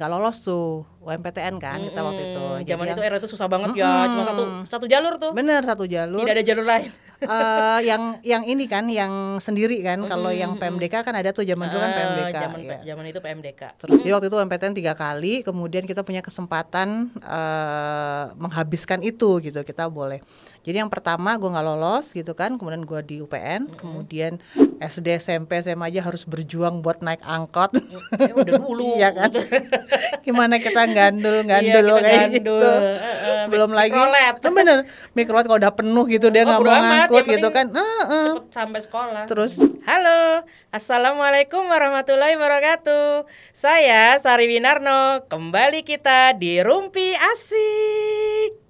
nggak lolos tuh UMPTN kan kita waktu itu. Jadi Zaman yang- itu era itu susah banget ya, cuma satu satu jalur tuh. bener satu jalur. Tidak ada jalur lain. Eh, yang yang ini kan yang sendiri kan kalau yang PMDK kan ada tuh zaman dulu kan Ah, PMDK Zaman ya. zaman itu PMDK. Terus jadi waktu itu MPTN tiga kali, kemudian kita punya kesempatan eh, menghabiskan itu gitu, kita boleh. Jadi yang pertama gue nggak lolos gitu kan, kemudian gue di UPN, kemudian SD, SMP, SMA aja harus berjuang buat naik angkot. Ya udah dulu. Iya kan? Gimana kita gandul gandul Iya, kita kayak gandul. gitu. Eh, Belum lagi. mikrolet. Nah, bener, mikrolet kalau udah penuh gitu dia Oh, nggak bodo mau ngangkut yang gitu kan. Eh, eh. Cepet sampai sekolah. Terus Halo, Assalamualaikum warahmatullahi wabarakatuh Saya Sari Winarno Kembali kita di Rumpi Asik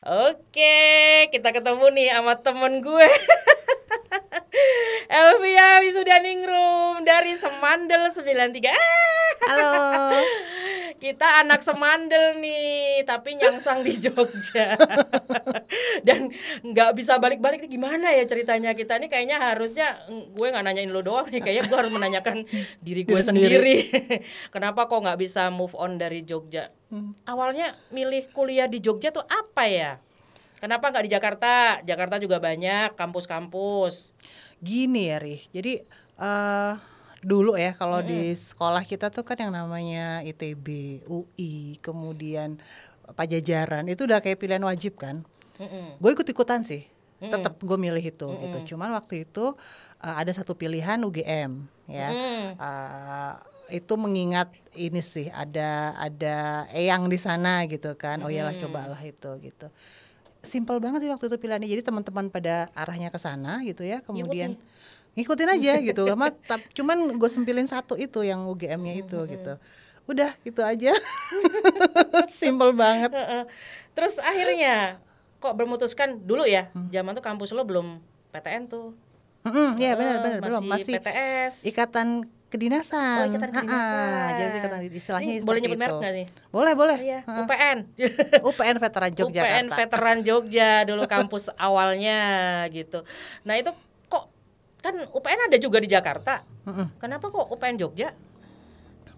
Oke, kita ketemu nih sama temen gue Elvia Wisudaningrum dari Semandel 93 Ah! halo. Kita anak semandel nih, tapi nyangsang di Jogja. Dan nggak bisa balik-balik nih gimana ya ceritanya kita nih kayaknya harusnya gue nggak nanyain lo doang nih, kayaknya gue harus menanyakan diri gue Diri sendiri. Kenapa kok nggak bisa move on dari Jogja? Awalnya milih kuliah di Jogja tuh apa ya? Kenapa nggak di Jakarta? Jakarta juga banyak kampus-kampus. Gini ya Rih, jadi eh dulu ya kalau di sekolah kita tuh kan yang namanya ITB, UI, kemudian Pajajaran itu udah kayak pilihan wajib kan. Mm-mm. Gue ikut-ikutan sih, tetap gue milih itu gitu. Cuman waktu itu eh, ada satu pilihan UGM ya. Mm. Eh, itu mengingat ini sih ada ada eyang di sana gitu kan. Oh iyalah cobalah itu gitu. Simpel banget sih waktu itu pilihannya. Jadi teman-teman pada arahnya ke sana gitu ya. Kemudian ngikutin aja gitu. Sama cuman gue sempilin satu itu yang UGM-nya itu gitu. Udah itu aja. Simpel banget. Terus akhirnya kok bermutuskan dulu ya, zaman tuh kampus lo belum PTN tuh. Mm-mm, Iya Eh, benar-benar belum masih PTS. ikatan kedinasan. Oh, ikatan kedinasan. jadi ikatan istilahnya Ini boleh nyebut merek nggak sih? Boleh boleh. Iya. UPN. UPN Veteran Yogyakarta. UPN Veteran Jogja dulu kampus awalnya gitu. Nah, itu kan UPN ada juga di Jakarta. Mm-mm. Kenapa kok UPN Jogja?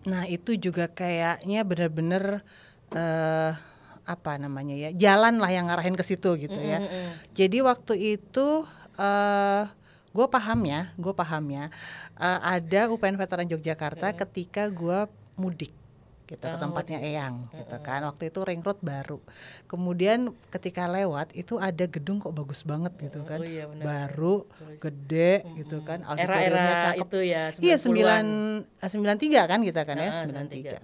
Nah itu juga kayaknya bener-bener eh apa namanya ya jalan lah yang ngarahin ke situ gitu ya. Mm-mm. Jadi waktu itu eh gue paham ya, gue paham ya eh, ada UPN Veteran Yogyakarta ketika gue mudik gitu ke Oh, tempatnya Eyang gitu kan. Waktu itu ring road baru. Kemudian ketika lewat itu ada gedung kok bagus banget gitu kan. Oh iya, benar. Baru, gede gitu kan. Auditoriumnya cakep. itu ya, Iya 90-an. sembilan eh, sembilan tiga kan kita kan ya sembilan tiga.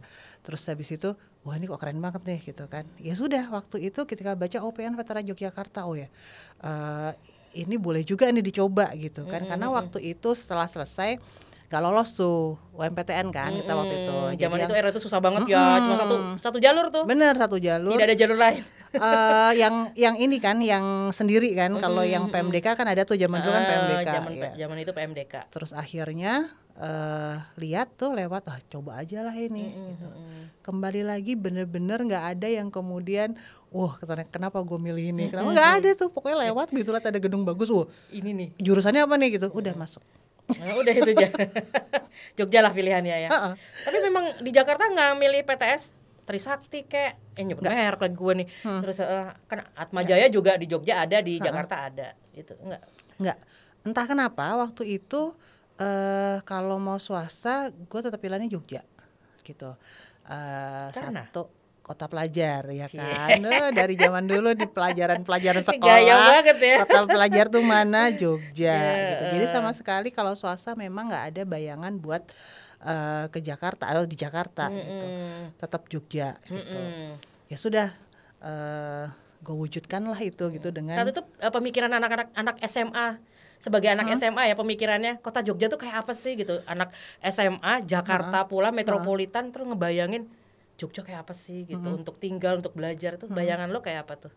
Terus habis itu wah ini kok keren banget nih gitu kan. Ya sudah waktu itu ketika baca OPN Veteran Yogyakarta oh ya eh, ini boleh juga nih dicoba gitu kan karena waktu itu setelah selesai gak lolos tuh UMPTN kan kita waktu itu. Mm, Jadi zaman yang- itu era itu susah banget ya, cuma satu satu jalur tuh. bener satu jalur. Tidak ada jalur lain. Eh, yang yang ini kan yang sendiri kan kalau yang PMDK kan ada tuh zaman dulu kan Ah, PMDK. Zaman ya. zaman itu PMDK. Terus akhirnya eh lihat tuh lewat ah coba aja lah ini gitu. Kembali lagi bener-bener nggak ada yang kemudian wah katanya, kenapa gue milih ini kenapa nggak ada tuh pokoknya lewat gitu lihat ada gedung bagus wah Ini nih. jurusannya apa nih gitu udah masuk Nah, udah itu aja. Jogja lah pilihannya ya. Heeh. Tapi memang di Jakarta nggak milih PTS Trisakti kayak eh nyebut merek lagi gue nih. Terus eh, kan Atma Jaya juga di Jogja ada, di Jakarta ada. Itu enggak. nggak entah kenapa waktu itu eh kalau mau swasta gue tetap pilihannya Jogja gitu Eh Karena? satu kota pelajar ya kan? Eh, dari zaman dulu di pelajaran-pelajaran sekolah ya. kota pelajar tuh mana? Jogja Ya, gitu. Jadi sama sekali kalau swasta memang nggak ada bayangan buat eh, ke Jakarta atau di Jakarta gitu. Mm, tetap Jogja gitu. Mm. ya sudah eh gue wujudkan lah itu gitu dengan Saat itu eh, pemikiran anak-anak anak SMA sebagai anak SMA ya pemikirannya kota Jogja tuh kayak apa sih gitu? Anak SMA Jakarta pula metropolitan terus ngebayangin Jogja kayak apa sih gitu untuk tinggal untuk belajar tuh bayangan lo kayak apa tuh?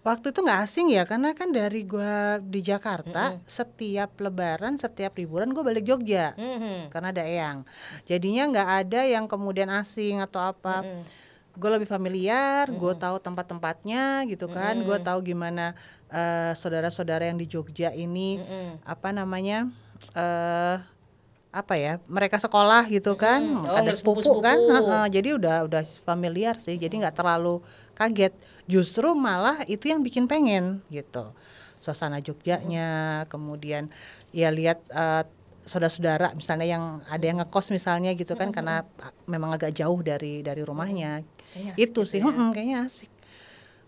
Waktu itu nggak asing ya karena kan dari gua di Jakarta setiap Lebaran setiap liburan gue balik Jogja Mhm. karena ada Eyang. Jadinya nggak ada yang kemudian asing atau apa. Gue lebih familiar, gue tahu tempat-tempatnya gitu kan, gue tahu gimana eh, saudara-saudara yang di Jogja ini apa namanya eh apa ya mereka sekolah gitu kan, Oh, ada sepupu kan, Heeh, jadi udah udah familiar sih, jadi nggak terlalu kaget, justru malah itu yang bikin pengen gitu, suasana Jogjanya, kemudian ya lihat eh, saudara-saudara misalnya yang ada yang ngekos misalnya gitu kan karena memang agak jauh dari dari rumahnya. Kayaknya asik itu gitu sih ya. mm-mm, kayaknya asik.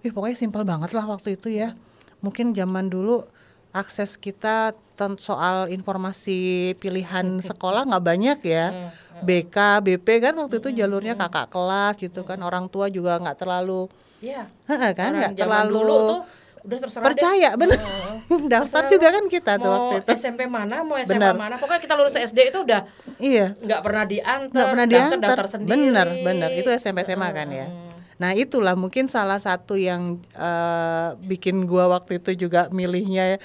Wih, pokoknya simpel banget lah waktu itu ya. Mungkin zaman dulu akses kita soal informasi pilihan sekolah nggak banyak ya. BK BP kan waktu itu jalurnya kakak kelas gitu kan. Orang tua juga nggak terlalu Iya. Heeh, kan? Nggak terlalu tuh udah terserah deh. percaya bener. daftar Terserah juga kan kita tuh waktu itu. SMP mana, mau SMA Benar. mana, pokoknya kita lulus SD itu udah iya. nggak pernah diantar, nggak pernah daftar, diantar. Daftar sendiri. bener. Bener itu SMP SMA kan ya nah itulah mungkin salah satu yang eh, bikin gua waktu itu juga milihnya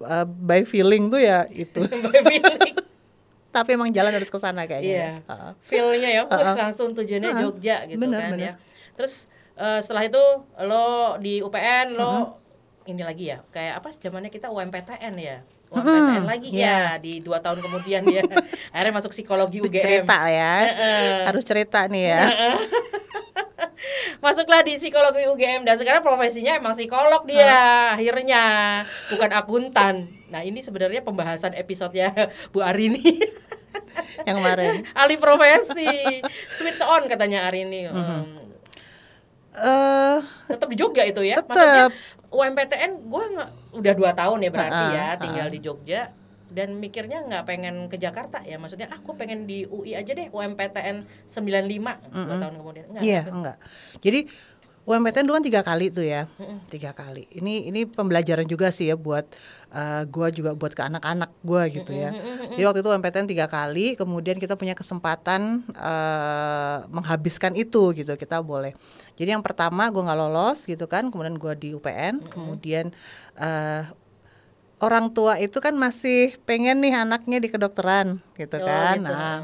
eh, by feeling tuh ya itu Feeling. tapi emang jalan harus ke sana kayaknya Iya. ya. Heeh. Feel-nya ya, wah, Uh-uh. langsung tujuannya Uh-uh. Jogja gitu Bener, kan bener. ya. Terus eh, setelah itu lo di UPN lo Uh-huh. ini lagi ya, kayak apa zamannya kita UMPTN ya. UMPTN lagi iya. ya di dua tahun kemudian ya. Akhirnya masuk psikologi UGM. cerita ya Heeh. harus cerita nih ya Masuklah di psikologi UGM dan sekarang profesinya emang psikolog dia akhirnya bukan akuntan. Nah, ini sebenarnya pembahasan episodenya Bu Arini. yang kemarin Alih profesi. Switch on katanya Arini. Mhm. Hmm. eh Tetap di Jogja itu ya. Tetep. Maksudnya UMPTN gue udah dua tahun ya berarti Ha-ha, ya ha-ha. tinggal di Jogja dan mikirnya nggak pengen ke Jakarta ya maksudnya aku pengen di UI aja deh UMPTN 95 dua tahun kemudian enggak Iya, enggak. Jadi UMPTN dulu kan tiga kali tuh ya, tiga kali. Ini ini pembelajaran juga sih ya buat eh, gua juga buat ke anak-anak gua gitu ya. Jadi waktu itu UMPTN tiga kali, kemudian kita punya kesempatan eh, menghabiskan itu gitu, kita boleh. Jadi yang pertama gua nggak lolos gitu kan, kemudian gua di UPN, kemudian eh, orang tua itu kan masih pengen nih anaknya di kedokteran gitu Oh, kan. gitu. Nah,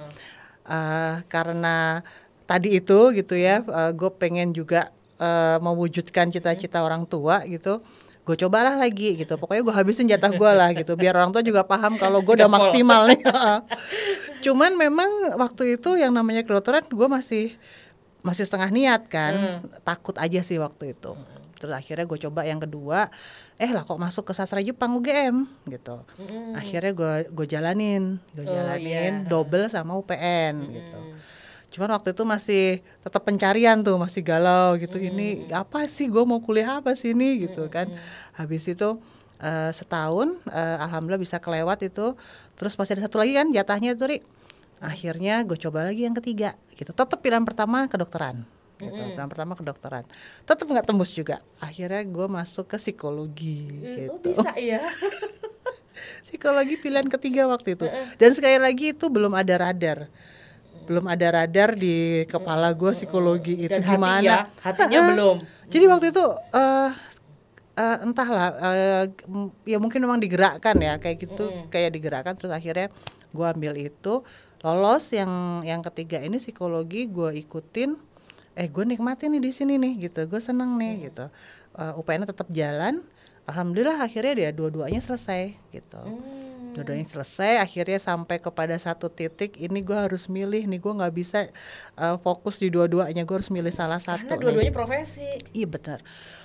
eh, karena tadi itu gitu ya, gue pengen juga eh, mewujudkan cita-cita orang tua gitu. Gue cobalah lagi gitu. Pokoknya gue habisin jatah gue lah gitu. Biar orang tua juga paham kalau gue udah maksimal nih. Cuman memang waktu itu yang namanya kedokteran gue masih masih setengah niat kan. Takut aja sih waktu itu. Terus akhirnya gue coba yang kedua, eh lah kok masuk ke sastra Jepang UGM gitu. Akhirnya gue gue jalanin, gue Oh, jalanin iya. double sama UPN gitu. Cuman waktu itu masih tetap pencarian tuh, masih galau gitu. Ini apa sih gue mau kuliah apa sih ini gitu kan. Habis itu eh, setahun eh, alhamdulillah bisa kelewat itu. Terus masih ada satu lagi kan jatahnya tuh Ri. Akhirnya gue coba lagi yang ketiga gitu. Tetap pilihan pertama kedokteran gitu. Pilihan pertama kedokteran. Tetap nggak tembus juga. Akhirnya gue masuk ke psikologi Oh, gitu. bisa ya Psikologi pilihan ketiga waktu itu. Dan sekali lagi itu belum ada radar. Belum ada radar di kepala gue psikologi itu dan hati gimana. ya hatinya Ha-ha. belum Jadi waktu itu eh eh, entahlah m- ya mungkin memang digerakkan ya kayak gitu kayak digerakkan terus akhirnya gue ambil itu lolos yang yang ketiga ini psikologi gue ikutin eh gue nikmatin nih di sini nih gitu. Gue seneng nih gitu. Eh, UPN tetap jalan. Alhamdulillah akhirnya dia dua-duanya selesai gitu. Hmm. Dua-duanya selesai akhirnya sampai kepada satu titik ini gue harus milih nih gue nggak bisa eh, fokus di dua-duanya gue harus milih salah satu karena dua-duanya profesi. Iya benar.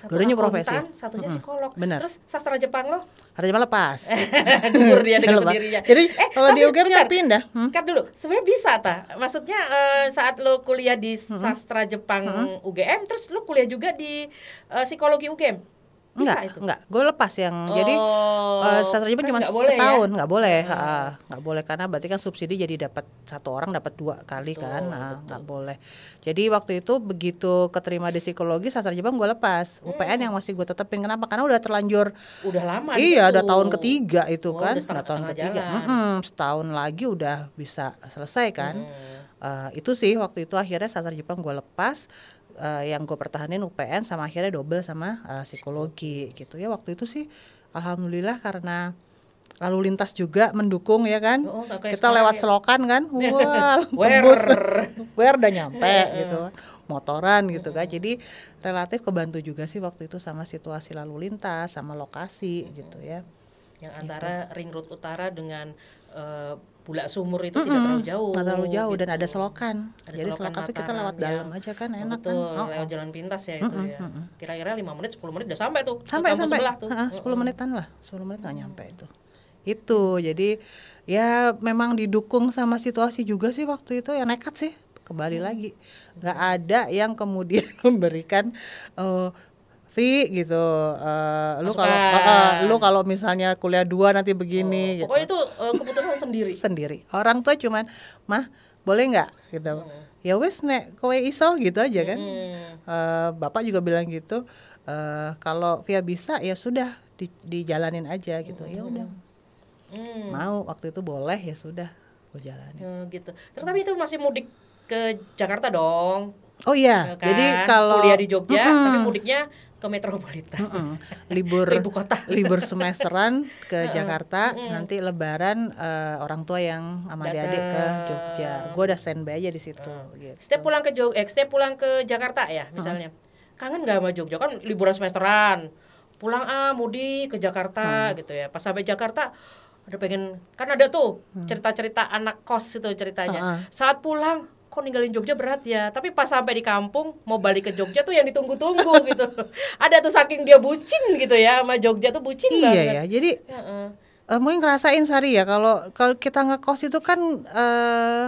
Dua-duanya profesi. satunya Mm-mm. psikolog. Benar. Terus sastra Jepang lo? Harus cuma lepas. Gugur dia dengan sendirinya. Jadi Eh, kalau di UGM nggak pindah. Hmm? Kan dulu, sebenarnya bisa ta. Maksudnya eh, saat lo kuliah di sastra Jepang UGM, terus lo kuliah juga di eh, psikologi UGM. Bisa Enggak, itu. enggak. Gue lepas yang jadi Oh, eh, sastra Jepang kan cuma nggak boleh ya? setahun, nggak boleh, nggak boleh karena berarti kan subsidi jadi dapat satu orang dapat dua kali Betul, kan, nah, nggak boleh. Jadi waktu itu begitu keterima di psikologi sastra Jepang gue lepas, Hmm. UPN yang masih gue tetepin kenapa? Karena udah terlanjur, Udah lama. iya, situ. udah tahun ketiga itu Oh, kan, udah tahun ketiga. Mm-mm, setahun lagi udah bisa selesai kan. Hmm. Eh, itu sih waktu itu akhirnya sastra Jepang gue lepas eh, yang gue pertahanin UPN sama akhirnya double sama eh, psikologi gitu. Ya waktu itu sih alhamdulillah karena lalu lintas juga mendukung ya kan? Oh, kita lewat sekarang selokan kan? Wah tembus. Wer udah nyampe gitu kan. Motoran gitu kan. Jadi relatif kebantu juga sih waktu itu sama situasi lalu lintas sama lokasi gitu ya. Yang antara ring road utara dengan eh, bulak sumur itu tidak terlalu jauh nggak terlalu jauh dan gitu. ada selokan. Ada jadi selokan selokan tuh kita lewat yang- dalam aja kan Oh, enak betul, kan Oh, lewat oh. jalan pintas ya itu ya. Kira-kira 5 menit 10 menit udah sampai tuh. sampai kampus sampai. sebelah tuh. Heeh, 10 menitan lah. 10 menit nggak nyampe itu. Itu jadi ya memang didukung sama situasi juga sih waktu itu. Ya nekat sih kembali lagi. Nggak ada yang kemudian memberikan eh Vi gitu eh, lu kalau eh, lu kalau misalnya kuliah dua nanti begini gitu Pokoknya itu eh, keputusan sendiri. sendiri orang tua cuman mah boleh nggak gitu ya wes nek kowe iso gitu aja kan Hmm. Eh, bapak juga bilang gitu eh kalau Via bisa ya sudah di, dijalanin aja gitu ya udah Hmm. mau waktu itu boleh ya sudah gue jalanin Ya, gitu. Terus tapi itu masih mudik ke Jakarta dong. oh iya ya kan? jadi kalau kuliah di Jogja Mm-mm. tapi mudiknya ke metropolitan. Mm-mm. libur Ke ibu kota. libur semesteran ke Jakarta nanti lebaran eh, orang tua yang sama adik-adik ke Jogja gue udah standby aja di situ gitu Setiap pulang ke Jog, eh, setiap pulang ke Jakarta ya misalnya. Kangen gak sama Jogja kan liburan semesteran. Pulang ah mudik ke Jakarta gitu ya. Pas sampai Jakarta ada pengen kan ada tuh cerita-cerita anak kos itu ceritanya. Heeh. Saat pulang kok ninggalin Jogja berat ya. Tapi pas sampai di kampung mau balik ke Jogja tuh yang ditunggu-tunggu gitu. Ada tuh saking dia bucin gitu ya sama Jogja tuh bucin iya banget. ya jadi Heeh. Eh, mungkin ngerasain Sari ya kalau kalau kita ngekos itu kan eh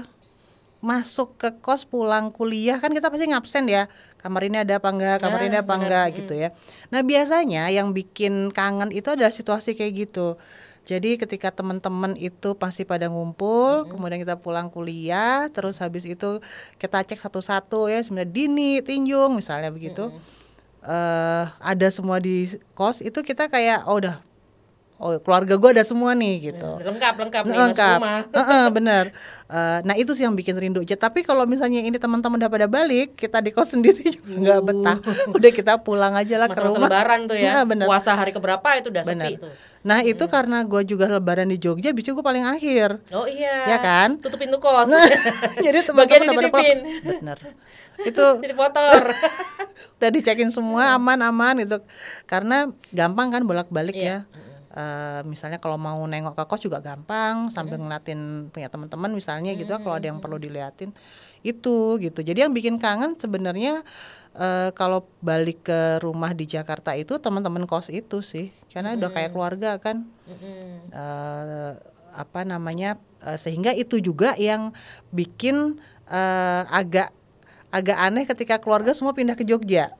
masuk ke kos pulang kuliah kan kita pasti ngabsen ya kamar ini ada apa enggak kamar Ya, ini apa enggak gitu ya. Nah biasanya yang bikin kangen itu adalah situasi kayak gitu. Jadi ketika teman-teman itu pasti pada ngumpul kemudian kita pulang kuliah terus habis itu kita cek satu-satu ya sebenarnya dini tinjung misalnya begitu. Eh ada semua di kos itu kita kayak oh udah oh keluarga gue ada semua nih gitu Lengkap lengkap nih lengkap rumah. Heeh, bener Eh, nah itu sih yang bikin rindu aja tapi kalau misalnya ini teman-teman udah pada balik kita di kos sendiri juga nggak betah udah kita pulang aja lah ke rumah lebaran tuh ya. Nah, bener. Puasa hari keberapa itu udah Bener. sepi tuh. nah itu karena gue juga lebaran di Jogja bicu gue paling akhir Oh iya. Ya kan? Tutup pintu kos. jadi Bagian teman-teman udah pada pulang bener itu Titip motor. udah dicekin semua aman-aman itu karena gampang kan bolak-balik Iya. ya Eh, misalnya kalau mau nengok ke kos juga gampang sambil ngeliatin punya teman-teman misalnya gitu kalau ada yang perlu diliatin itu gitu. Jadi yang bikin kangen sebenarnya eh, kalau balik ke rumah di Jakarta itu teman-teman kos itu sih. Karena udah kayak keluarga kan. Mm-mm. eh, apa namanya eh, sehingga itu juga yang bikin eh, agak agak aneh ketika keluarga semua pindah ke Jogja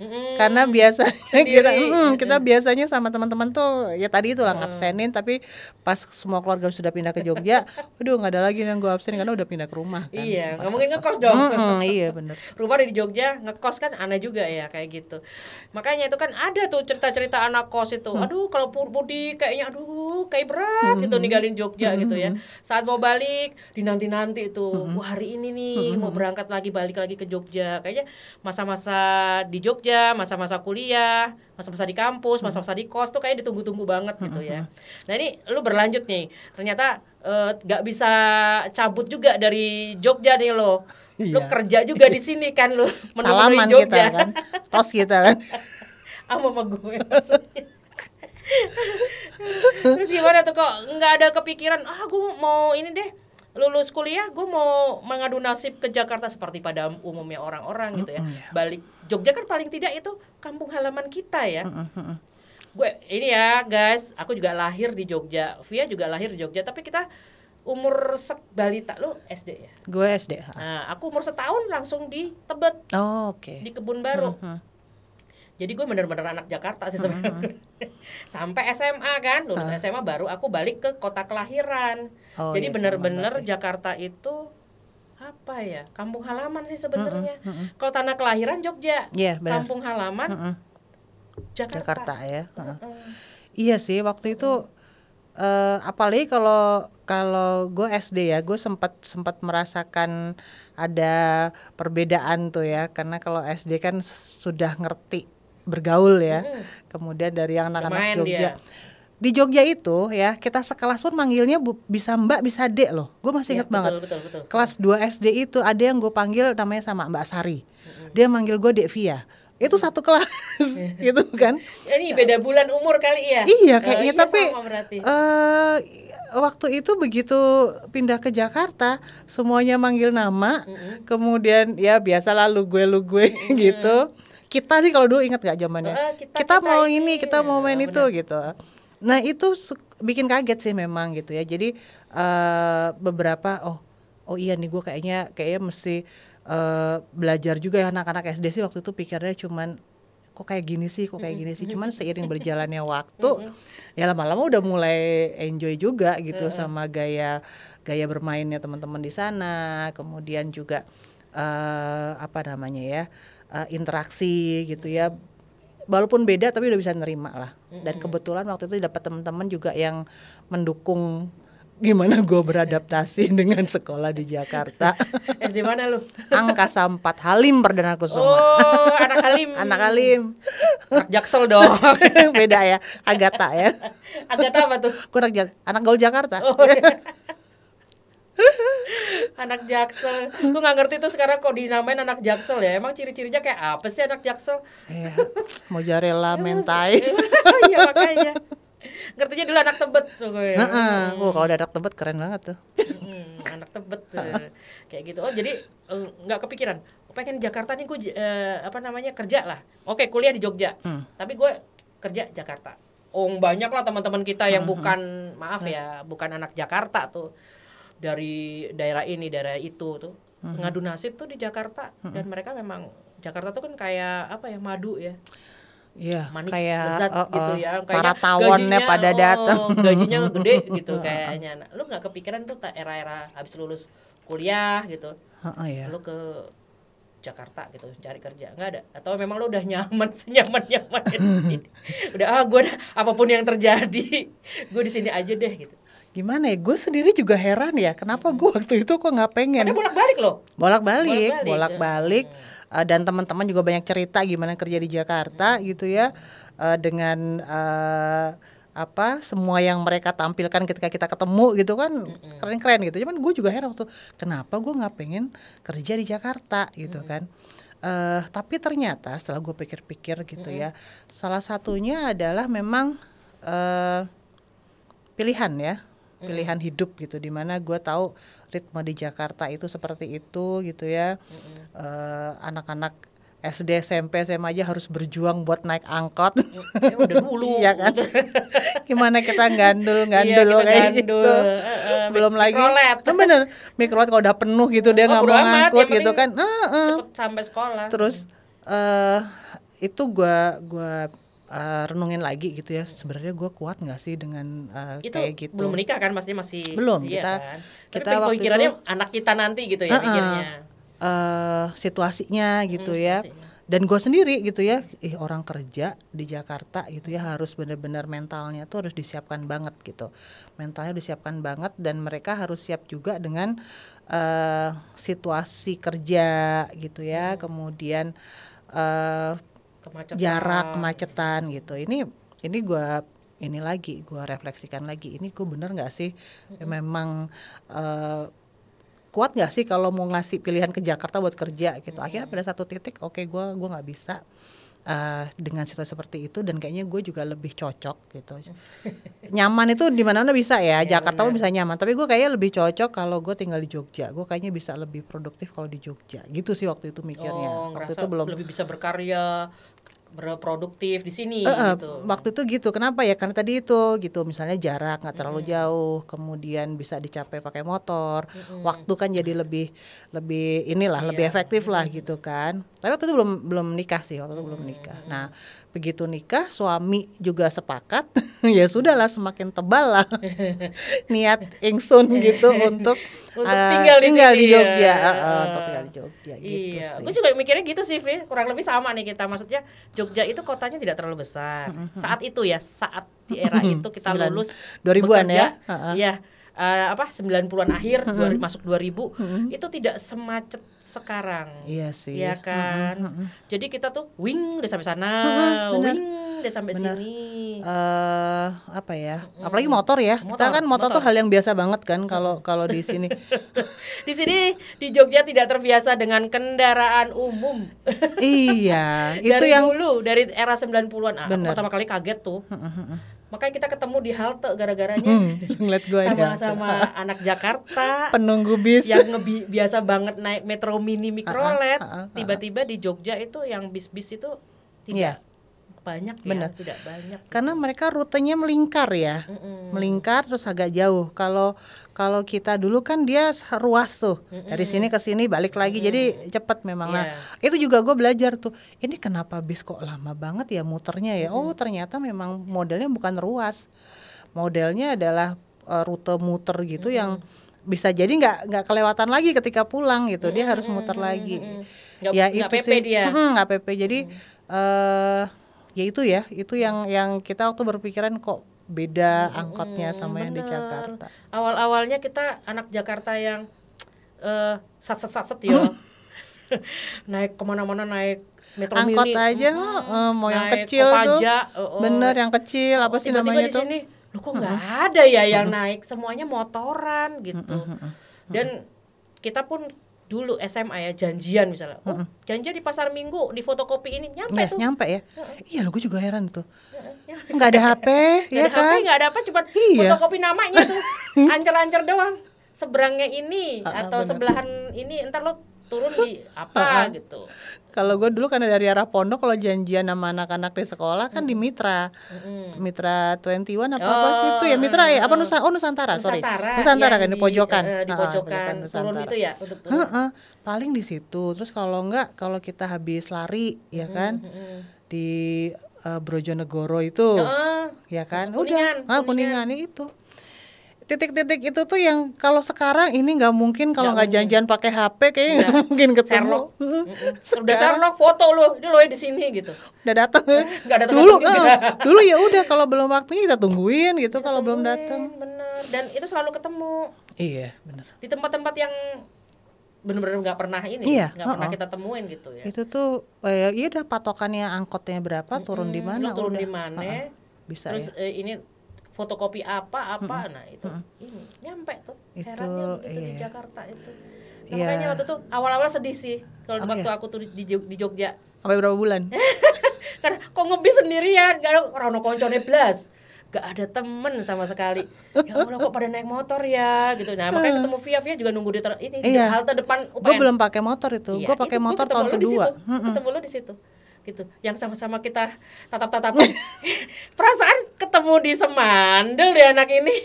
Mm-mm. karena biasanya kita mm, kita biasanya sama teman-teman tuh ya tadi itu lah ngabsenin tapi pas semua keluarga sudah pindah ke Jogja aduh nggak ada lagi yang gue absen karena udah pindah ke rumah kan Iya, nggak mungkin ngekos dong. Mm-mm, iya bener Rumah di Jogja ngekos kan aneh juga ya kayak gitu. Makanya itu kan ada tuh cerita-cerita anak kos itu. Hmm. Aduh kalau mudik kayaknya aduh kayak berat gitu ninggalin Jogja gitu ya. Hmm. Saat mau balik dinanti-nanti itu. Wah, hari ini nih Hmm. mau berangkat lagi balik lagi ke Jogja. Kayaknya masa-masa di Jogja, masa-masa kuliah, masa-masa di Hmm. kampus, masa-masa di kos tuh kayak ditunggu-tunggu banget gitu ya. Nah, ini lu berlanjut nih. Ternyata eh, nggak bisa cabut juga dari Jogja nih lo. Lu Iya. kerja juga di sini kan lu salaman Jogja kita kan tos kita kan sama sama gue maksudnya. Terus gimana tuh kok nggak ada kepikiran ah gue mau ini deh lulus kuliah gue mau mengadu nasib ke Jakarta seperti pada umumnya orang-orang gitu ya. Balik Jogja kan paling tidak itu kampung halaman kita ya. Gue ini ya guys aku juga lahir di Jogja Via juga lahir di Jogja tapi kita umur sek balita. Lu SD ya? Gue SD nah aku umur setahun langsung di Tebet. Oh, oke. Di kebun baru. Mhm. Jadi gue bener-bener anak Jakarta sih sebenarnya sampai SMA kan lulus SMA baru aku balik ke kota kelahiran Oh, jadi iya, bener-bener. Jakarta itu apa ya kampung halaman sih sebenarnya kalau tanah kelahiran Jogja Iya, benar. kampung halaman Mm-mm. Jakarta, Jakarta ya Heeh. Heeh. Iya sih waktu itu eh apalagi kalau kalau gue SD ya gue sempat sempat merasakan ada perbedaan tuh ya karena kalau SD kan sudah ngerti bergaul ya kemudian dari yang anak-anak Jogja dia. di Jogja itu ya kita sekelas pun manggilnya bu, bisa Mbak bisa Dek loh. Gue masih Iya, inget banget. betul, betul, betul. Kelas 2 SD itu ada yang gue panggil namanya sama Mbak Sari. Dia manggil gue Dek Via. Itu satu kelas gitu kan. Ini beda bulan umur kali ya? Iya Oh, kayaknya iya, tapi eh waktu itu begitu pindah ke Jakarta semuanya manggil nama, kemudian ya biasa lu gue lu gue gitu. Kita sih kalau dulu ingat gak zamannya? Eh, kita- kita, kita mau ini. ini, kita mau main Eh, itu gitu. Nah itu bikin kaget sih memang gitu ya. Jadi eh beberapa oh oh iya nih gue kayaknya kayaknya mesti eh belajar juga ya anak-anak SD sih waktu itu pikirnya cuman kok kayak gini sih, kok kayak gini sih. Cuman seiring berjalannya waktu, ya lama-lama udah mulai enjoy juga gitu sama gaya gaya bermainnya teman-teman di sana. Kemudian juga eh apa namanya ya eh, interaksi gitu ya. Walaupun beda tapi udah bisa nerima lah. Dan kebetulan waktu itu dapat teman-teman juga yang mendukung gimana gue beradaptasi dengan sekolah di Jakarta. SD mana lu? Angkasa 4 Halim Perdana Kusuma. Oh, anak Halim. Anak Halim. Anak Jaksel dong. Beda ya, Agatha ya. Agak apa tuh? Gue anak, anak gaul Jakarta. Oh, iya. anak Jaksel. Lu nggak ngerti tuh sekarang kok dinamain anak Jaksel ya? Emang ciri-cirinya kayak apa sih anak Jaksel? Iya, mozzarella mentai. Iya makanya. Ngertinya dulu anak Tebet tuh gue. Nah, oh, kalau ada anak tebet keren banget tuh. Hmm, anak Tebet tuh. kayak gitu. Oh, jadi eh, nggak kepikiran. Oh, pengen Jakarta nih gue eh, apa namanya kerja lah. Oke, kuliah di Jogja. Hmm. Tapi gue kerja Jakarta. Oh, banyak lah teman-teman kita yang Hmm, bukan maaf ya, bukan anak Jakarta tuh. Dari daerah ini, daerah itu tuh. Hmm. Ngadu nasib tuh di Jakarta dan mereka memang Jakarta tuh kan kayak apa ya, madu ya. Iya, manis kayak lezat oh, gitu oh, ya para Kayaknya tawonnya gajinya, pada oh, datang. gajinya gede gitu kayaknya nah, lu nggak kepikiran tuh era-era habis lulus kuliah gitu Heeh, ya. lu ke Jakarta gitu cari kerja nggak ada atau memang lu udah nyaman senyaman nyaman di sini udah ah gue apa pun yang terjadi gue di sini aja deh gitu Gimana ya? Gue sendiri juga heran ya, kenapa gue waktu itu kok nggak pengen ada bolak balik loh bolak-balik, Bolak-balik, bolak-balik. Eh, dan teman-teman juga banyak cerita gimana kerja di Jakarta gitu ya, Eh, dengan eh, apa semua yang mereka tampilkan ketika kita ketemu gitu kan keren-keren gitu. Cuman gue juga heran waktu kenapa gue nggak pengen kerja di Jakarta gitu kan. Eh, tapi ternyata setelah gue pikir-pikir gitu ya, salah satunya adalah memang eh, pilihan ya pilihan hidup gitu di mana gue tahu ritme di Jakarta itu seperti itu gitu ya. Eh, anak-anak SD SMP SMA aja harus berjuang buat naik angkot. Ya udah dulu. Iya kan? Gimana kita gandul Iya, gandul kita kayak gandul. gitu. Eh, belum lagi. mikrolet. Nah, bener. Mikrolet kalau udah penuh gitu dia Oh, nggak bodo mau amat, ngangkut yang gitu kan. Eh, eh. cepet sampai sekolah. Terus eh itu gua gua eh, renungin lagi gitu ya sebenarnya gua kuat nggak sih dengan eh, itu kayak gitu belum menikah kan pasti masih Belum, iya kita- kan? kita Tapi waktu pikirannya itu- anak kita nanti gitu ya Uh-uh. pikirnya eh situasinya gitu Hmm, ya situasinya. dan gue sendiri gitu ya ih orang kerja di Jakarta gitu ya harus benar-benar mentalnya tuh harus disiapkan banget gitu mentalnya disiapkan banget dan mereka harus siap juga dengan eh situasi kerja gitu ya Hmm. kemudian eh kemacetan. Jarak kemacetan gitu. Ini ini gua ini lagi gua refleksikan lagi. Ini gue bener nggak sih? Memang eh, kuat nggak sih kalau mau ngasih pilihan ke Jakarta buat kerja gitu? Akhirnya pada satu titik oke gua gua nggak bisa eh, dengan situasi seperti itu dan kayaknya gue juga lebih cocok gitu. Nyaman itu di mana mana bisa ya Iya, Jakarta pun bisa nyaman. Tapi gue kayaknya lebih cocok kalau gue tinggal di Jogja. Gue kayaknya bisa lebih produktif kalau di Jogja. Gitu sih waktu itu mikirnya. Oh, waktu itu belum. lebih bisa berkarya berproduktif di sini Eh, eh, gitu. Waktu itu gitu, kenapa ya? Karena tadi itu gitu, misalnya jarak nggak terlalu jauh, kemudian bisa dicapai pakai motor, waktu kan jadi lebih lebih inilah lebih efektif lah gitu kan. Tapi waktu itu belum belum nikah sih, waktu itu belum nikah. Nah begitu nikah, suami juga sepakat, ya sudahlah semakin tebal lah niat ingsun gitu untuk, Untuk eh, tinggal di sini Jogja, ya. eh, eh, untuk tinggal di Jogja gitu iya, sih. gue juga mikirnya gitu sih, Vi. Kurang lebih sama nih kita. Maksudnya Jogja itu kotanya tidak terlalu besar. Saat itu ya, saat di era itu kita lulus 2000-an bekerja, ya? Heeh. Iya. eh, apa 90-an akhir dua- masuk 2000 itu tidak semacet sekarang. Iya sih. Iya kan. Jadi kita tuh wing udah sampai sana, benar. wing udah sampai Benar. sini. eh apa ya? Apalagi motor ya. Kita Motor, kan motor, tuh motor. hal yang biasa banget kan kalau kalau di sini. Di sini di Jogja tidak terbiasa dengan kendaraan umum. iya, itu dari yang dulu dari era 90-an. Ah, Bener. pertama kali kaget tuh. Makanya kita ketemu di halte gara-garanya hmm, ngeliat gue sama sama anak Jakarta penunggu bis. yang ngebi biasa banget naik metro mini mikrolet. Tiba-tiba di Jogja itu yang bis-bis itu Iya. tidak banyak ya, Bener. tidak banyak. Karena mereka rutenya melingkar ya. Mm-mm. melingkar terus agak jauh. Kalau kalau kita dulu kan dia ruas tuh dari sini ke sini balik lagi jadi cepet memang. Nah Iya. itu juga gue belajar tuh. Ini kenapa bis kok lama banget ya muternya ya? Oh ternyata memang modelnya bukan ruas, modelnya adalah eh, rute muter gitu yang bisa jadi nggak nggak kelewatan lagi ketika pulang gitu. Dia harus muter lagi. Nggak- ya nggak itu PP sih. dia. Nggak PP. Jadi eh ya itu ya itu yang yang kita waktu berpikiran kok beda angkotnya sama yang di bener. Jakarta. Awal-awalnya kita anak Jakarta yang eh satset-satset ya. naik ke mana-mana naik metro Angkot mini. aja Mm-mm. eh, mau yang Naik kecil tuh. Kopaja, eh, eh. Bener yang kecil apa sih namanya tuh? sini, Loh kok nggak ada ya yang naik semuanya motoran gitu. Dan kita pun dulu SMA ya janjian misalnya. Oh, janjian di pasar Minggu di fotokopi ini nyampe Ya, tuh. nyampe ya. Iya lo gue juga heran tuh. Nggak ada HP Nggak ya ada HP, kan? nggak ada apa, cuma Iya. fotokopi namanya tuh, ancer-ancer doang. Seberangnya ini ah, atau bener. sebelahan ini, ntar lo turun di apa gitu. Kalau gue dulu karena dari arah pondok kalau janjian sama anak-anak di sekolah kan di Mitra. Mitra 21 apa apa sih itu ya Mitra ya apa Nusa oh Nusantara, sorry. Nusantara, Nusantara yang kan di pojokan. eh, di pojokan turun Nusantara. itu ya untuk turun. Heeh, paling di situ. Terus kalau enggak kalau kita habis lari ya kan di eh, Brojonegoro itu Heeh. ya kan Kuningan, udah ah kuningan itu titik-titik itu tuh yang kalau sekarang ini nggak mungkin kalau nggak janjian pakai HP kayaknya nggak mungkin ketemu. Sherlock. Udah Sherlock foto lo, ini lo di sini gitu. udah datang Nggak datang dulu eh, dulu ya udah kalau belum waktunya kita tungguin gitu kalau belum datang Bener. Dan itu selalu ketemu. Iya bener. Di tempat-tempat yang bener-bener nggak pernah ini, Iya, nggak pernah heeh. kita temuin gitu ya. itu tuh eh, iya udah patokannya angkotnya berapa turun di Hmm, mana? Lo turun di mana? Heeh, bisa Terus ya. eh, ini fotokopi apa apa nah itu. Ini nyampe tuh Itu, herannya begitu di iya. Jakarta itu. Nah, makanya waktu itu awal-awal sedih sih kalau Oh, waktu iya. aku tuh di, di Jogja. Sampai berapa bulan? Karena kok ngebis sendirian gak ada orang no koncone blas. Gak ada temen sama sekali. Ya Allah kok pada naik motor ya gitu. Nah makanya ketemu Via Via juga nunggu di ter- ini di Iya. halte depan UPN gue belum pakai motor itu. Iya, gue pakai motor tahun di kedua. ketemu lu di situ gitu. Yang sama-sama kita tatap-tatapan perasaan ketemu di Semandel deh anak ini.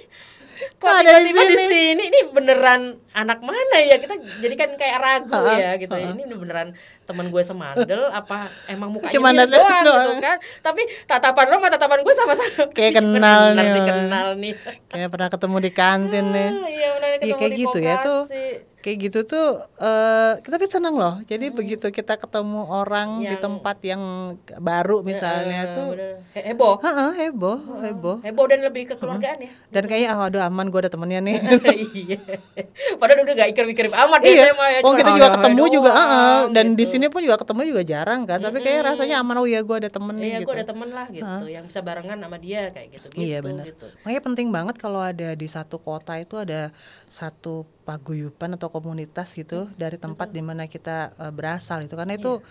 Kok ada di tiba-tiba di sini? sini? Ini beneran anak mana ya? Kita jadi kan kayak ragu Ha-ha, ya gitu. Ini beneran teman gue Semandel apa emang mukanya Cuma mirip ada doang gitu doang. kan? Tapi tatapan lo sama tatapan gue sama-sama. Kayak kenal nih, dikenal nih. Kayak pernah ketemu di kantin nih. Ah, iya bener Iya ketemu kayak di gitu ya tuh. Kayak gitu tuh eh kita tapi seneng loh jadi begitu kita ketemu orang di Yang- tempat yang baru misalnya Eh, tuh bener. He- heboh Heeh, heboh heboh heboh dan lebih kekeluargaan ya dan kayaknya ah aduh aman gue ada temennya nih iya. Padahal udah gak ikrip-ikrip amat ya iya SMA ya. oh kita juga hahaha ketemu juga doang, heeh. dan di gitu. sini pun juga ketemu juga jarang kan tapi kayak rasanya aman oh iya gue ada temen nih Iya, gitu gue ada temen lah gitu, yang bisa barengan sama dia kayak gitu, gitu, Iya, benar. gitu. Makanya penting banget kalau ada di satu kota itu ada satu paguyuban atau komunitas gitu dari tempat di mana kita eh, berasal itu karena itu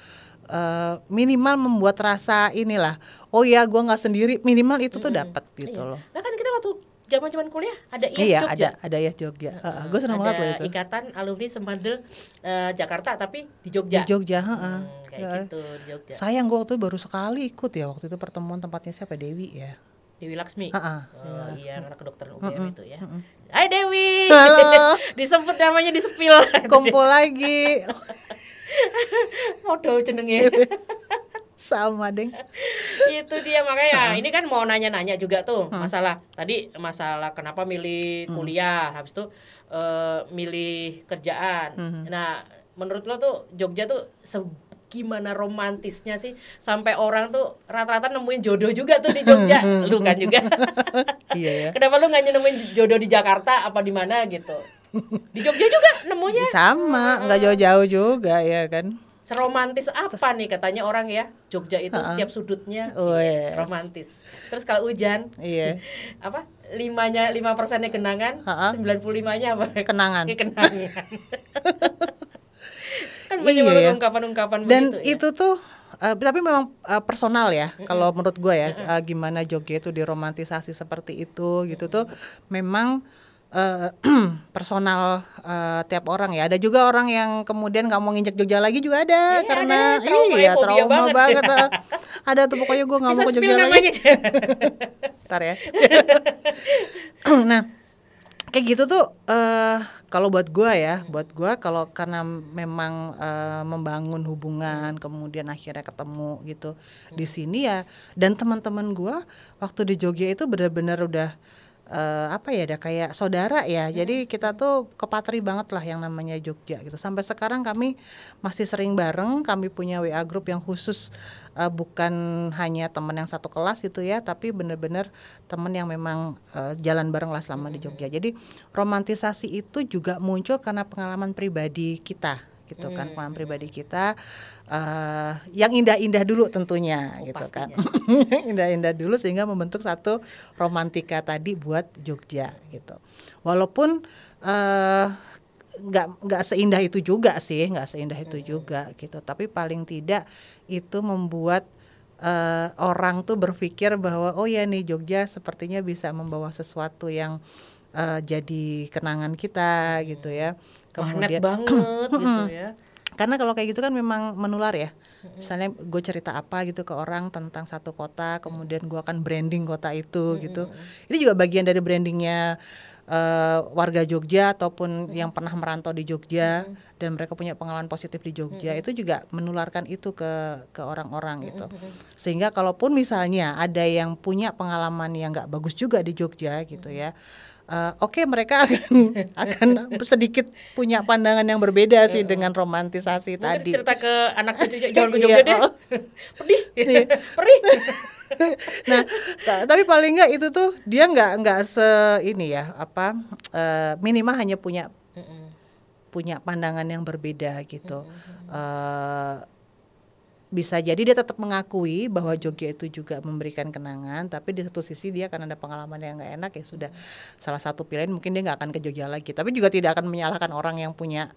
eh, minimal membuat rasa inilah oh ya gua nggak sendiri minimal itu tuh dapat gitu loh. Nah kan kita waktu zaman-zaman kuliah ada IAS iya Jogja. ada ada ya Jogja. gue senang banget loh itu. ikatan alumni Semandel eh, Jakarta tapi di Di Jogja. Jogja, heeh. Hmm, kayak Ya. gitu di Jogja. Sayang gue waktu itu baru sekali ikut ya waktu itu pertemuan tempatnya siapa Dewi ya. Dewi Laksmi. Heeh, Oh iya, anak kedokteran UGM itu ya. Hai Dewi. Halo. Disebut namanya di sepil. Kumpul lagi Waduh jenenge. sama deng. itu dia makanya ini kan mau nanya-nanya juga tuh masalah tadi masalah kenapa milih kuliah habis itu eh, milih kerjaan nah menurut lo tuh Jogja tuh se- gimana romantisnya sih sampai orang tuh rata-rata nemuin jodoh juga tuh di Jogja lu kan juga Iya ya. kenapa lu nggak nemuin jodoh di Jakarta apa di mana gitu di Jogja juga nemunya Sama, nggak jauh-jauh juga ya kan. Seromantis apa nih katanya orang ya? Jogja itu setiap sudutnya Oh, yes. romantis. Terus kalau hujan, Iya. apa? Limanya lima persennya genangan, Ha-ha. sembilan puluh limanya apa? Kenangan. Ya, kenangan. Kan banyak Iya, banget ya. ungkapan-ungkapan Dan begitu ya. itu tuh eh, tapi memang eh, personal ya. Kalau menurut gue ya, eh, gimana Jogja itu diromantisasi seperti itu gitu tuh memang eh, personal eh, tiap orang ya. Ada juga orang yang kemudian nggak mau nginjek Jogja lagi juga ada Iya, karena ada. Trauma ya, iya trauma banget. banget. eh. ada tuh pokoknya gue nggak mau ke Jogja lagi. Ntar ya. nah, kayak gitu tuh eh kalau buat gua ya, buat gua kalau karena memang eh, membangun hubungan kemudian akhirnya ketemu gitu di sini ya dan teman-teman gua waktu di Jogja itu benar-benar udah eh, apa ya udah kayak saudara ya. Jadi kita tuh kepatri banget lah yang namanya Jogja gitu. Sampai sekarang kami masih sering bareng, kami punya WA group yang khusus eh, bukan hanya teman yang satu kelas gitu ya, tapi benar-benar teman yang memang eh, jalan bareng lah selama di Jogja. Jadi romantisasi itu juga muncul karena pengalaman pribadi kita gitu kan, pengalaman pribadi kita eh, yang indah-indah dulu tentunya Oh, gitu kan. pastinya. indah-indah dulu sehingga membentuk satu romantika tadi buat Jogja gitu. Walaupun eh, nggak nggak seindah itu juga sih, nggak seindah itu juga gitu. Tapi paling tidak itu membuat eh, orang tuh berpikir bahwa oh ya nih Jogja sepertinya bisa membawa sesuatu yang eh, jadi kenangan kita gitu ya. Magnet banget gitu ya. Karena kalau kayak gitu kan memang menular ya. Misalnya gue cerita apa gitu ke orang tentang satu kota, kemudian gue akan branding kota itu gitu. Ini juga bagian dari brandingnya eh, warga Jogja ataupun yang pernah merantau di Jogja dan mereka punya pengalaman positif di Jogja itu juga menularkan itu ke ke orang-orang gitu. Sehingga kalaupun misalnya ada yang punya pengalaman yang nggak bagus juga di Jogja gitu ya. Eh, Oke mereka akan akan sedikit punya pandangan yang berbeda sih dengan romantisasi Mungkin tadi. cerita ke anak cucunya jangan ke Iya, Jogja deh. oh. Pedih. Iya. Perih. nah ta- tapi paling nggak itu tuh dia nggak nggak se ini ya apa eh, minimal hanya punya punya pandangan yang berbeda gitu Eh, bisa jadi dia tetap mengakui bahwa Jogja itu juga memberikan kenangan tapi di satu sisi dia akan ada pengalaman yang nggak enak ya sudah salah satu pilihan mungkin dia nggak akan ke Jogja lagi tapi juga tidak akan menyalahkan orang yang punya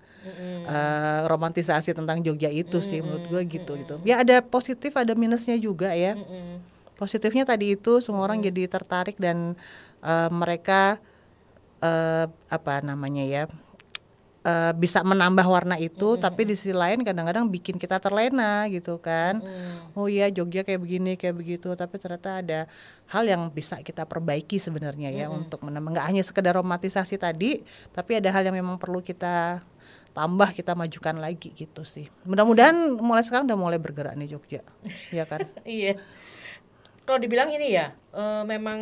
eh, romantisasi tentang Jogja itu sih menurut gue gitu gitu. Ya ada positif ada minusnya juga ya. Positifnya tadi itu semua orang jadi tertarik dan eh, mereka eh, apa namanya ya eh, bisa menambah warna itu tapi di sisi lain kadang-kadang bikin kita terlena gitu kan. Oh iya Jogja kayak begini kayak begitu. Tapi ternyata ada hal yang bisa kita perbaiki sebenarnya ya untuk menambah. Nggak hanya sekedar romantisasi tadi tapi ada hal yang memang perlu kita tambah kita majukan lagi gitu sih. Mudah-mudahan mulai sekarang udah mulai bergerak nih Jogja. Ya kan? Iya. Kalau dibilang ini ya, eh, memang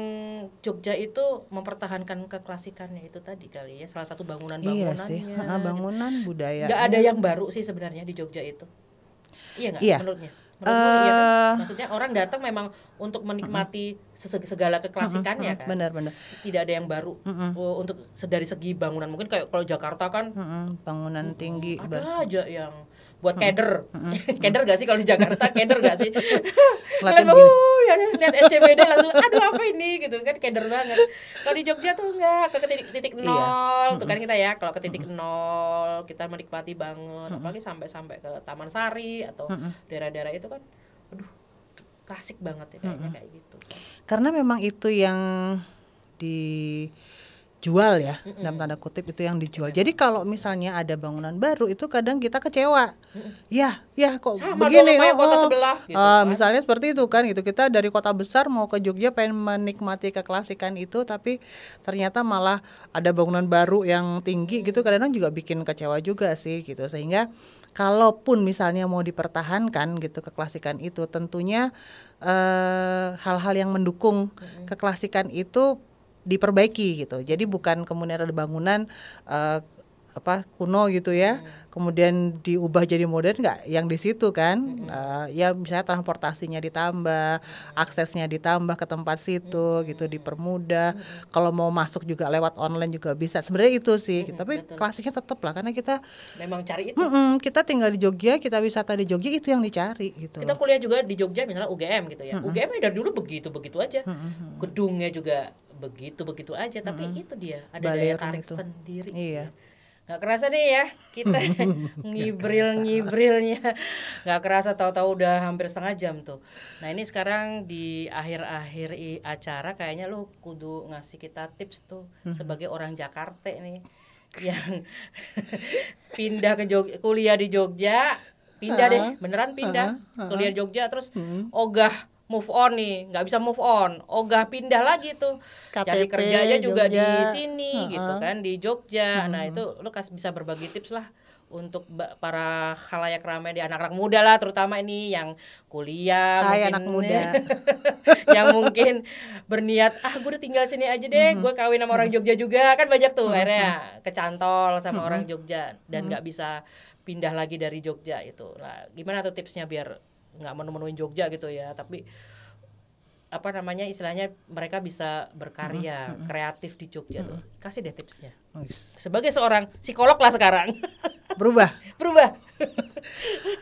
Jogja itu mempertahankan keklasikannya itu tadi kali ya, salah satu iya bangunan-bangunannya. sih Ha, bangunan budaya Nggak ada yang baru sih sebenarnya di Jogja itu. Iya nggak Iya. menurutnya? Menurutmu iya kan? Eh, Maksudnya orang datang memang untuk menikmati sese- segala keklasikannya kan. benar-benar Tidak ada yang baru Oh, untuk se- dari segi bangunan. Mungkin kayak kalau Jakarta kan Mm-mm, bangunan tinggi ada baris- aja yang buat keder. keder gak sih kalau di Jakarta? keder gak sih? Ngeliatin Ngeliat, begini. "Uh, ya, lihat SCBD langsung aduh apa ini gitu kan keder banget. Kalau di Jogja tuh enggak ke titik, titik Iya. nol tuh kan kita ya kalau ke titik nol kita menikmati banget apalagi sampai sampai ke Taman Sari atau daerah-daerah itu kan aduh klasik banget ya kayaknya kayak gitu. karena memang itu yang dijual ya dalam tanda kutip itu yang dijual. Jadi kalau misalnya ada bangunan baru itu kadang kita kecewa. Ya ya kok Sama begini? dong oh, kota oh. sebelah gitu Ah, kan. misalnya seperti itu kan gitu. Kita dari kota besar mau ke Jogja pengen menikmati keklasikan itu tapi ternyata malah ada bangunan baru yang tinggi gitu kadang-kadang juga bikin kecewa juga sih gitu. Sehingga kalaupun misalnya mau dipertahankan gitu keklasikan itu tentunya eh, hal-hal yang mendukung keklasikan itu diperbaiki gitu. Jadi bukan kemudian ada bangunan eh, apa kuno gitu ya kemudian diubah jadi modern nggak? Yang di situ kan Eh, ya misalnya transportasinya ditambah aksesnya ditambah ke tempat situ gitu dipermudah. Kalau mau masuk juga lewat online juga bisa. Sebenarnya itu sih tapi klasiknya tetap lah karena kita memang cari itu. Mm-mm, kita tinggal di Jogja kita wisata di Jogja itu yang dicari gitu. Kita kuliah juga di Jogja misalnya UGM gitu ya. UGM ya dari dulu begitu begitu aja gedungnya juga begitu begitu aja tapi itu dia ada daya Balerun tarik itu. sendiri. Iya. nggak kerasa nih ya kita ngibril ngibrilnya. Nggak kerasa tahu-tahu udah hampir setengah jam tuh. Nah ini sekarang di akhir-akhir acara kayaknya lu kudu ngasih kita tips tuh sebagai orang Jakarta nih yang pindah ke Jogja kuliah di Jogja pindah deh. Beneran pindah. Kuliah di Jogja terus ogah move on nih nggak bisa move on. Ogah pindah lagi tuh. Cari KTP, kerjanya juga di Jogja. sini gitu kan di Jogja. Nah itu lu kasih bisa berbagi tips lah untuk para khalayak ramai di anak-anak muda lah terutama ini yang kuliah Hai, mungkin. anak muda. yang mungkin berniat ah gue udah tinggal sini aja deh gue kawin sama orang Jogja juga. Kan banyak tuh akhirnya kecantol sama orang Jogja dan nggak bisa pindah lagi dari Jogja itu. Lah gimana tuh tipsnya biar nggak menu-menuin Jogja gitu ya tapi apa namanya istilahnya mereka bisa berkarya kreatif di Jogja tuh. Kasih deh tipsnya. Wis. sebagai seorang psikolog lah sekarang. Berubah? Berubah.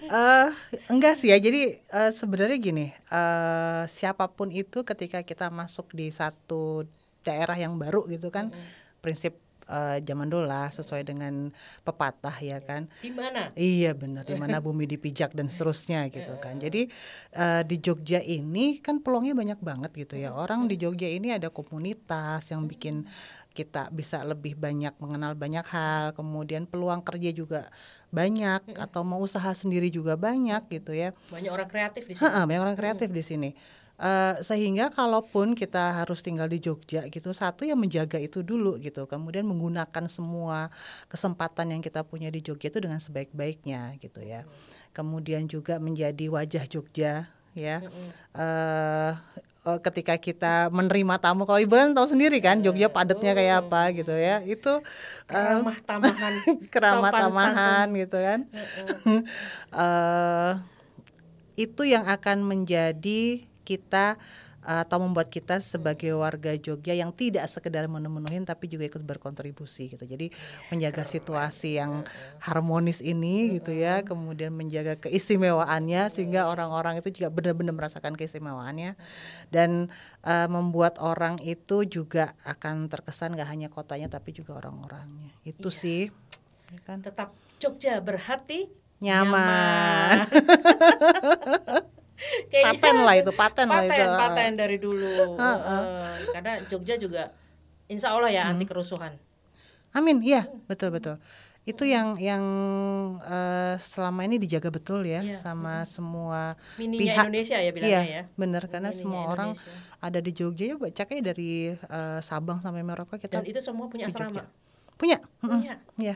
Eh enggak sih ya jadi eh, sebenarnya gini eh siapa pun itu ketika kita masuk di satu daerah yang baru gitu kan prinsip eh, zaman dulu lah sesuai dengan pepatah ya kan di mana Iya benar di mana bumi dipijak dan seterusnya gitu kan. Jadi eh, di Jogja ini kan peluangnya banyak banget gitu ya. Orang di Jogja ini ada komunitas yang bikin kita bisa lebih banyak mengenal banyak hal. Kemudian peluang kerja juga banyak atau mau usaha sendiri juga banyak gitu ya. banyak orang kreatif di sini Ha-ha, banyak orang kreatif di sini. Eh, sehingga kalaupun kita harus tinggal di Jogja gitu, satu yang menjaga itu dulu gitu, kemudian menggunakan semua kesempatan yang kita punya di Jogja itu dengan sebaik-baiknya gitu ya. Kemudian juga menjadi wajah Jogja ya. Eh, ketika kita menerima tamu, kalau ibu kan tahu sendiri kan Jogja padatnya kayak apa gitu ya. Itu eh, ramah tamahan keramat sopan tamahan gitu kan. Eh, itu yang akan menjadi kita eh, atau membuat kita sebagai warga Jogja yang tidak sekedar memenuhin tapi juga ikut berkontribusi gitu. Jadi menjaga situasi yang harmonis ini gitu ya, kemudian menjaga keistimewaannya sehingga orang-orang itu juga benar-benar merasakan keistimewaannya. Dan eh, membuat orang itu juga akan terkesan gak hanya kotanya tapi juga orang-orangnya. Itu sih. Ya kan? Tetap Jogja berhati nyaman. Kayaknya paten lah itu, paten, lah paten, itu. paten dari dulu. Heeh. karena Jogja juga Insya Allah ya Hmm. anti kerusuhan. Amin, iya, betul betul. Itu yang yang eh, selama ini dijaga betul ya Iya. sama semua Mininya pihak. Indonesia ya bilangnya iya, ya. benar karena Mininya semua orang Indonesia. ada di Jogja ya caknya dari eh, Sabang sampai Merauke kita Dan itu semua punya asrama. Jogja. punya. mm-mm, Punya. Iya.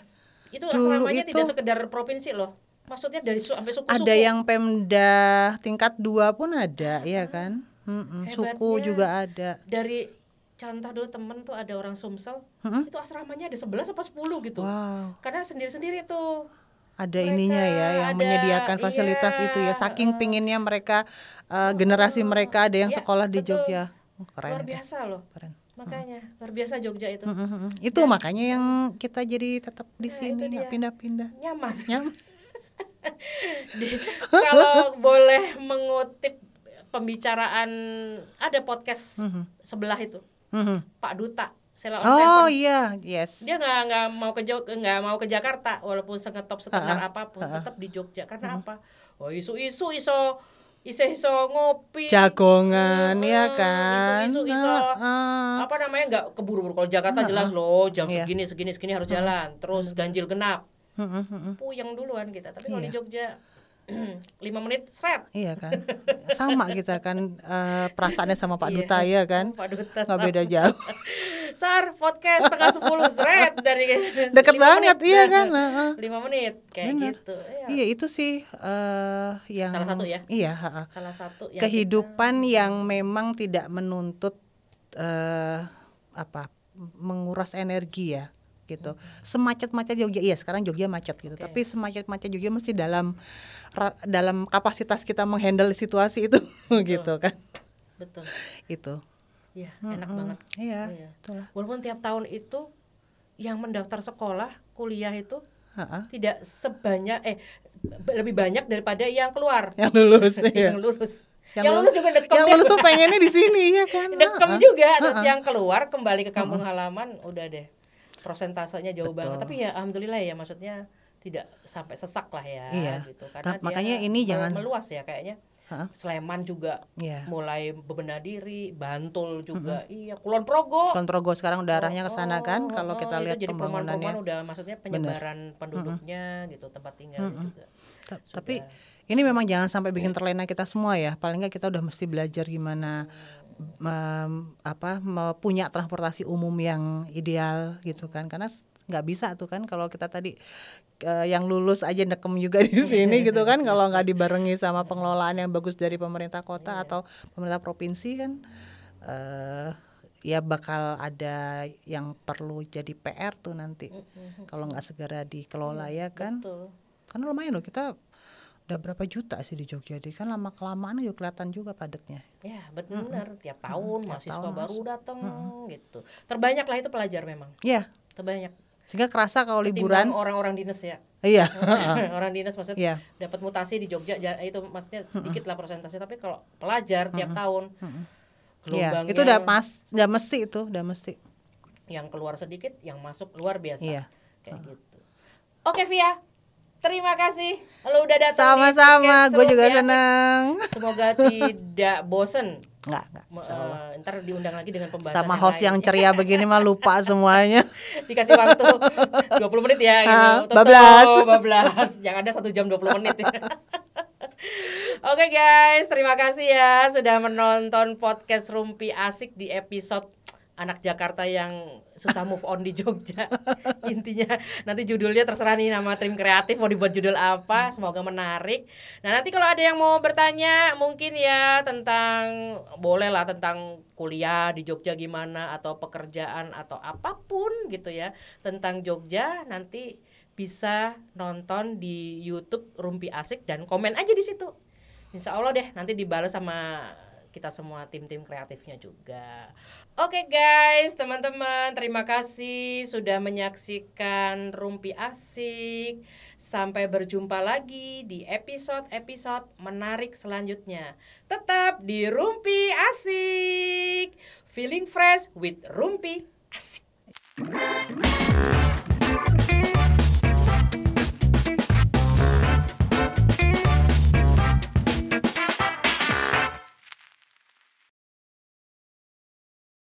Itu Dulu asramanya itu- tidak sekedar provinsi loh. Maksudnya dari su sampai suku-suku. Ada yang Pemda tingkat dua pun ada, ya kan? Mm-mm, Suku Hebatnya. juga ada. dari contoh dulu temen tuh ada orang Sumsel, Mm-mm. itu asramanya ada 11 apa 10 gitu. Wow. Karena sendiri-sendiri tuh. ada Mereka ininya ya yang ada, menyediakan fasilitas iya, itu ya saking pinginnya mereka eh, generasi mereka ada yang Iya, sekolah di betul. Jogja Oh, keren luar itu. biasa loh. keren Makanya luar biasa Jogja itu. Mm, mm, mm. itu makanya yang kita jadi tetap di Nah, sini nggak pindah-pindah Nyaman. Nyaman. Kalau boleh mengutip pembicaraan ada podcast sebelah itu. Mhm. Pak Duta Sela oh iya yes. Dia nggak nggak mau ke nggak mau ke Jakarta walaupun sengetop setengah Ha-ha, apa pun ha-ha. tetap di Jogja. Karena apa? Oh isu-isu iso iso iso ngopi. Jagongan Hmm, ya kan? isu-isu iso. Ah, ah. apa namanya? Nggak keburu-buru. Kalau Jakarta jelas loh jam Iya. segini segini segini harus jalan. Terus ganjil genap. Mm, mm, mm, mm. Puyeng duluan kita tapi kalau di Iya. Jogja lima menit seret iya kan sama kita kan eh, perasaannya sama Pak Iya. Duta ya kan Pak Duta nggak beda jauh Sar podcast setengah sepuluh seret dari deket banget menit. iya kan Ah, ah. lima menit kayak Bener. gitu Iya. Iya itu sih eh yang Salah satu ya? Iya, ha-ha. salah satu yang kehidupan yang memang tidak menuntut eh apa menguras energi ya gitu. Semacet-macet Jogja, iya sekarang Jogja macet gitu. Oke. Tapi semacet-macet Jogja mesti dalam ra- dalam kapasitas kita menghandle situasi itu gitu kan. betul Itu. ya enak banget Iya, Iya. itulah. walaupun tiap tahun itu yang mendaftar sekolah kuliah itu Ha-ha. tidak sebanyak eh lebih banyak daripada yang keluar Yang lulus iya. yang lulus Yang yang, lulus juga dekem Yang lulus tuh pengennya di sini ya kan. dekem Ha-ha. juga terus Ha-ha. yang keluar kembali ke kampung halaman udah deh prosentasenya jauh Betul. banget tapi ya alhamdulillah ya maksudnya tidak sampai sesak lah ya Iya. gitu karena makanya dia ini jangan- meluas ya kayaknya Ha-ha. Sleman juga Iya. mulai bebenah diri Bantul juga iya Kulon Progo Kulon Progo sekarang udah arahnya ke sana kan Oh, kalau oh, kita itu lihat jadi pembangunannya. perumahan-perumahan udah maksudnya penyebaran penduduknya gitu tempat tinggal juga Ta- Tapi ini memang jangan sampai bikin terlena kita semua ya. Paling nggak kita udah mesti belajar gimana mem- apa punya transportasi umum yang ideal gitu kan. Karena nggak bisa tuh kan kalau kita tadi eh, yang lulus aja nekem juga di sini gitu kan. Kalau nggak dibarengi sama pengelolaan yang bagus dari pemerintah kota atau pemerintah provinsi kan eh ya bakal ada yang perlu jadi PR tuh nanti. Kalau nggak segera dikelola ya kan. betul. Karena lumayan loh kita udah berapa juta sih di Jogja? Di kan lama kelamaan juga kelihatan juga padatnya. Ya benar. Tiap tahun tiap mahasiswa tahun baru datang gitu. Terbanyak lah itu pelajar memang. Iya. Terbanyak. Sehingga kerasa kalau Ketimbang liburan orang-orang dinas ya. Iya. Orang dinas maksudnya iya. dapat mutasi di Jogja ja- itu maksudnya sedikit lah persentase tapi kalau pelajar tiap tahun iya. gelombangnya itu udah pas udah mesti itu udah mesti. Yang keluar sedikit yang masuk luar biasa. Iya. kayak gitu. Oke Via terima kasih lo udah datang sama-sama gue juga seneng semoga tidak bosen nggak nggak Me- insya Allah. eh, ntar diundang lagi dengan pembahasan sama yang host lain. yang ceria begini mah lupa semuanya dikasih waktu 20 menit ya gitu. Ah, bablas. bablas. Yang ada satu jam 20 menit ya. Oke guys, terima kasih ya sudah menonton podcast Rumpi Asik di episode anak Jakarta yang susah move on di Jogja. Intinya nanti judulnya terserah nih nama tim kreatif mau dibuat judul apa, semoga menarik. Nah, nanti kalau ada yang mau bertanya mungkin ya tentang boleh lah tentang kuliah di Jogja gimana atau pekerjaan atau apa pun gitu ya tentang Jogja nanti bisa nonton di YouTube Rumpi Asik dan komen aja di situ. Insya Allah deh nanti dibalas sama kita semua tim-tim kreatifnya juga. Oke guys, teman-teman, terima kasih sudah menyaksikan Rumpi Asik. Sampai berjumpa lagi di episode-episode menarik selanjutnya. Tetap di Rumpi Asik. Feeling fresh with Rumpi Asik.